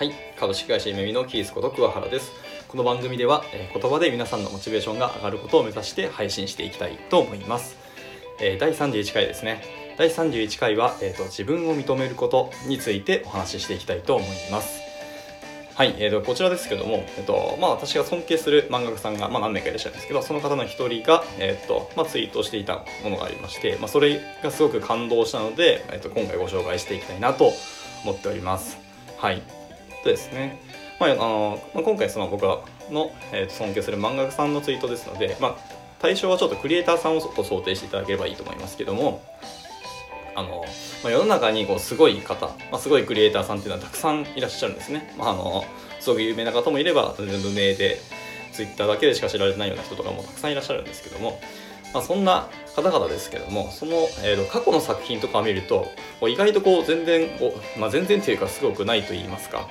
はい、株式会社夢見のキースこと桑原です。この番組では、えー言葉で皆さんのモチベーションが上がることを目指して配信していきたいと思います。えー第31回ですね。第31回は、えーと自分を認めることについてお話ししていきたいと思います。はい、えー、とこちらですけども、えーとまあ、私が尊敬する漫画家さんが、まあ、何名かいらっしゃるんですけどその方の一人が、えーとまあ、ツイートしていたものがありまして、まあ、それがすごく感動したので、えー、と今回ご紹介していきたいなと思っております。はいでですね、まああのまあ、今回その僕の、えーと尊敬する漫画家さんのツイートですので、まあ、対象はちょっとクリエイターさんを想定していただければいいと思いますけどもあの、まあ、世の中にこうすごい方、まあ、すごいクリエイターさんっていうのはたくさんいらっしゃるんですね。まあ、あのすごく有名な方もいれば全然無名でツイッターだけでしか知られてないような人とかもたくさんいらっしゃるんですけども、まあ、そんな方々ですけどもその、えー過去の作品とかを見ると意外とこう全然こう、まあ、全然っていうかすごくないと言いますか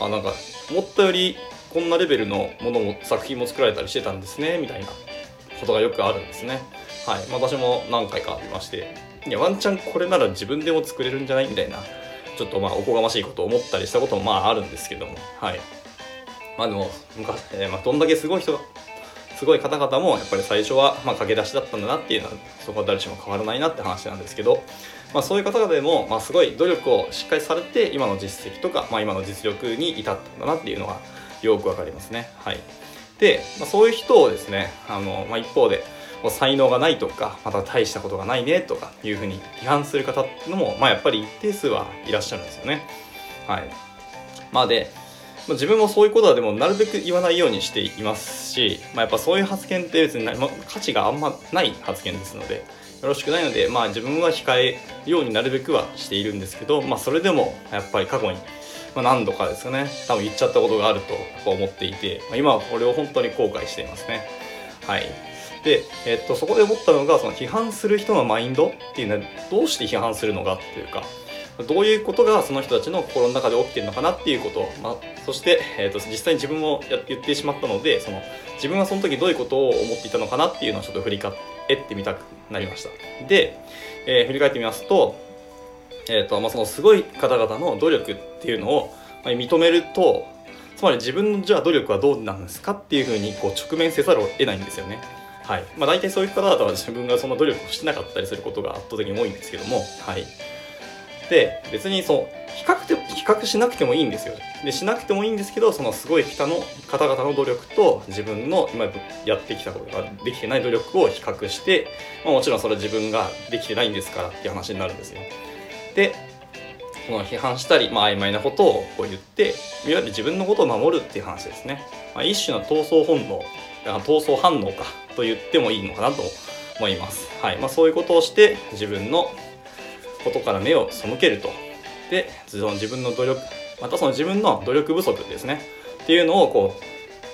あなんか思ったよりこんなレベルのものも作品も作られたりしてたんですねみたいなことがよくあるんですね。はい、まあ私も何回かありましていやワンチャンこれなら自分でも作れるんじゃない？みたいなちょっとまあおこがましいことを思ったりしたこともまああるんですけども。はい。まあでも昔、えーまあ、どんだけすごい人すごい方々もやっぱり最初はまあ駆け出しだったんだなっていうのはそこは誰しも変わらないなって話なんですけど、まあ、そういう方々でもまあすごい努力をしっかりされて今の実績とか、まあ、今の実力に至ったんだなっていうのがよくわかりますね。はい、で、まあ、そういう人をですねあの、まあ、一方でもう才能がないとかまた大したことがないねとかいうふうに批判する方っていうのも、まあ、やっぱり一定数はいらっしゃるんですよね。はい、まあでまあ自分もそういうことはでもなるべく言わないようにしていますし、まあ、やっぱそういう発言って別に、まあ価値があんまない発言ですのでよろしくないので、まあ、自分は控えようになるべくはしているんですけど、まあ、それでもやっぱり過去に、ま、何度かですかね多分言っちゃったことがあると思っていて、ま、今はこれを本当に後悔していますね。はいで、えっと、そこで思ったのがその批判する人のマインドっていうのはどうして批判するのかっていうかどういうことがその人たちの心の中で起きてるのかなっていうこと、まあ、そして、えー、と実際に自分もや言ってしまったのでその自分はその時どういうことを思っていたのかなっていうのをちょっと振り返ってみたくなりました。で、えー振り返ってみますと,、えーとまあ、そのすごい方々の努力っていうのをまあ認めるとつまり自分のじゃあ努力はどうなんですかっていうふうにこう直面せざるを得ないんですよね。はい。まあ、大体そういう方々は自分がその努力をしてなかったりすることが圧倒的に多いんですけども、はい、で別にそう比較て比較しなくてもいいんですよ。でしなくてもいいんですけどそのすごい人の方々の努力と自分の今やってきたことができてない努力を比較して、まあ、もちろんそれは自分ができてないんですからっていう話になるんですよ。でその批判したり、まあ、曖昧なことをこう言っていわゆる自分のことを守るっていう話ですね、まあ、一種の闘争本能闘争反応かと言ってもいいのかなと思います、はい。まあ、そういうことをして自分のことから目を背けると。でその自分の努力またその自分の努力不足ですね。っていうのをこう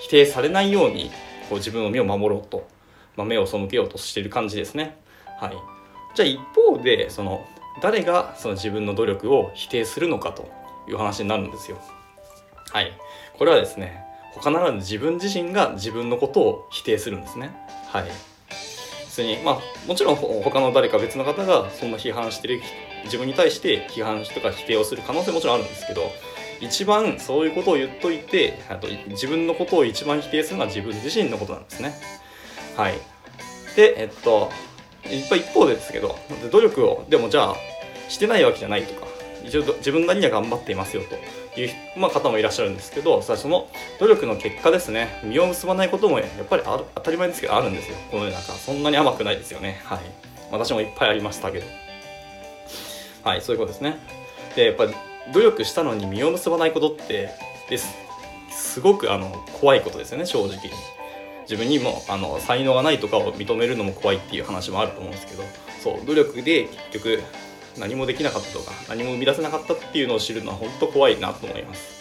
否定されないようにこう自分の身を守ろうと、まあ、目を背けようとしている感じですね。はい。じゃあ一方でその誰がその自分の努力を否定するのかという話になるんですよ。はい。これはですね他ならぬ自分自身が自分のことを否定するんですね。はい。別にまあもちろん他の誰か別の方がそんな批判してる自分に対して批判とか否定をする可能性ももちろんあるんですけど一番そういうことを言っといてあと自分のことを一番否定するのは自分自身のことなんですね。はい。でえっと一方でですけど努力をでもじゃあしてないわけじゃないとか一応自分なりには頑張っていますよと。いう、まあ、方もいらっしゃるんですけどその努力の結果ですね。実を結ばないこともやっぱりある当たり前ですけどあるんですよ。この世の中。そんなに甘くないですよね。はい。私もいっぱいありましたけど。はいそういうことですね。でやっぱり努力したのに実を結ばないことってです。すごくあの怖いことですよね正直に。自分にもあの才能がないとかを認めるのも怖いっていう話もあると思うんですけど。そう努力で結局何もできなかったとか何も生み出せなかったっていうのを知るのは本当怖いなと思います。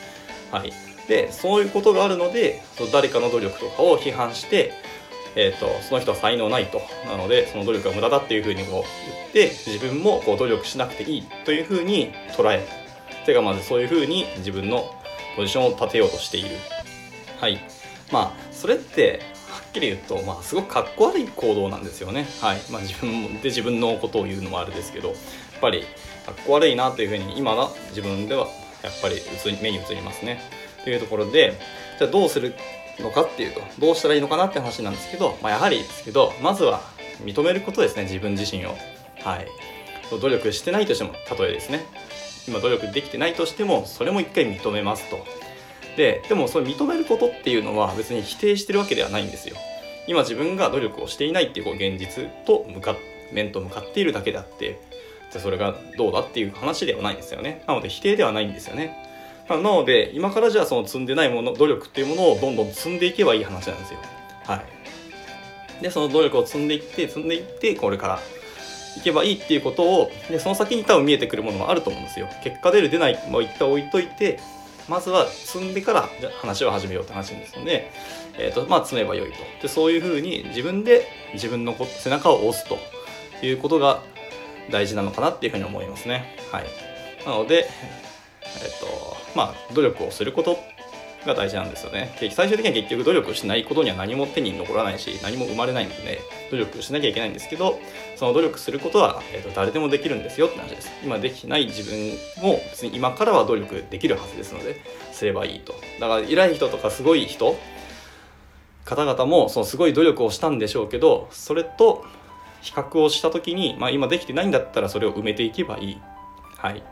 はい、でそういうことがあるのでそう誰かの努力とかを批判して、えー、とその人は才能ないとなのでその努力が無駄だっていうふうにこう言って自分もこう努力しなくていいというふうに捉えてかまずそういうふうに自分のポジションを立てようとしている。はいまあそれってっきり言うと、まあ、すごくかっこ悪い行動なんですよね。はい。まあ、自分で自分のことを言うのもあれですけどやっぱりかっこ悪いなというふうに今は自分ではやっぱり目に映りますね。というところでじゃあどうするのかっていうとどうしたらいいのかなって話なんですけど、まあ、やはりですけどまずは認めることですね自分自身を。はい。努力してないとしても例えですね。今努力できてないとしてもそれも一回認めますと。ででもそれ認めることっていうのは別に否定してるわけではないんですよ。今自分が努力をしていないっていうこう現実と向か面と向かっているだけであって。じゃそれがどうだっていう話ではないんですよね。なので否定ではないんですよね。なので今からじゃあその積んでないもの努力っていうものをどんどん積んでいけばいい話なんですよ。はい。でその努力を積んでいって積んでいってこれからいけばいいっていうことをでその先に多分見えてくるものもあると思うんですよ。結果出る出ないも一旦置いといてまずは積んでからじゃ話を始めようって話ですので、えーとまあ、積めばよいと。でそういうふうに自分で自分の背中を押すということが大事なのかなっていうふうに思いますね。はい、なので、えっとまあ、努力をすることが大事なんですよね。最終的には結局努力しないことには何も手に残らないし何も生まれないので努力しなきゃいけないんですけどその努力することは、えーと、誰でもできるんですよって話です。今できない自分も別に今からは努力できるはずですのですればいいと。だから偉い人とかすごい人方々もそのすごい努力をしたんでしょうけどそれと比較をした時に、まあ、今できてないんだったらそれを埋めていけばいい。はい。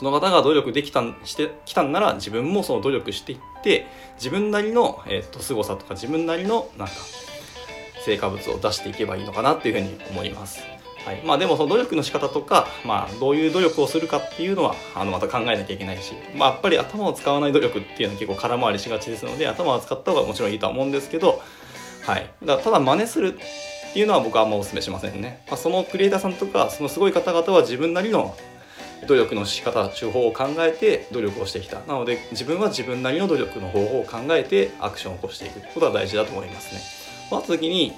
その方が努力できたしてきたんなら自分もその努力していって自分なりの、えーと、凄さとか自分なりのなんか成果物を出していけばいいのかなっていうふうに思います。はい、まあでもその努力の仕方とか、まあ、どういう努力をするかっていうのはあのまた考えなきゃいけないし、まあ、やっぱり頭を使わない努力っていうのは結構空回りしがちですので頭を使った方がもちろんいいとは思うんですけど、はい、だただ真似するっていうのは僕はあんまお勧めしませんね、まあ、そのクリエイターさんとかそのすごい方々は自分なりの努力の仕方手法を考えて努力をしてきた。なので自分は自分なりの努力の方法を考えてアクションを起こしていくことが大事だと思いますね。まあ、時に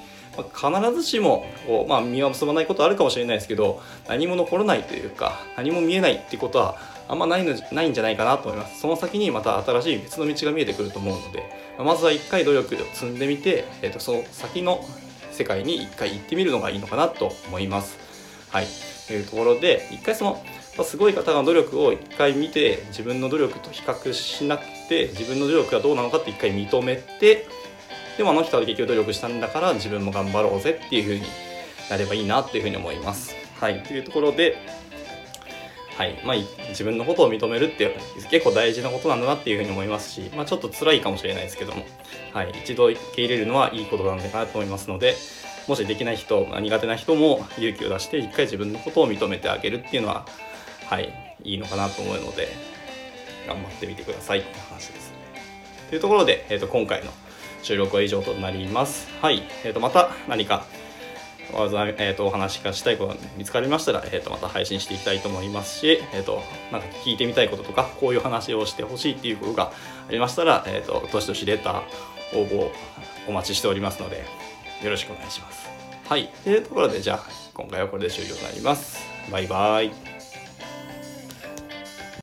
必ずしもこう、まあ、身は結ばないことあるかもしれないですけど何も残らないというか何も見えないってことはあんまないのないんじゃないかなと思います。その先にまた新しい別の道が見えてくると思うのでまずは一回努力を積んでみて、えー、とその先の世界に一回行ってみるのがいいのかなと思います。はい。というところで一回そのすごい方の努力を一回見て自分の努力と比較しなくて自分の努力がどうなのかって一回認めてでもあの人は結局努力したんだから自分も頑張ろうぜっていう風になればいいなっていう風に思います。はい。というところではい。まあ、自分のことを認めるって結構大事なことなんだなっていうふうに思いますし、まあ、ちょっと辛いかもしれないですけども、はい、一度受け入れるのはいいことなんじゃないかなと思いますのでもしできない人苦手な人も勇気を出して一回自分のことを認めてあげるっていうのははい、いいのかなと思うので頑張ってみてくださいって話ですね。というところで、えー、と今回の収録は以上となります。はい、えー、とまた何かわざ、えー、とお話がしたいことが見つかりましたら、えー、とまた配信していきたいと思いますし、えー、となんか聞いてみたいこととかこういう話をしてほしいっていうことがありましたら、えー、とどしどしレター応募お待ちしておりますのでよろしくお願いします。はい、というところでじゃあ今回はこれで終了となります。バイバイ。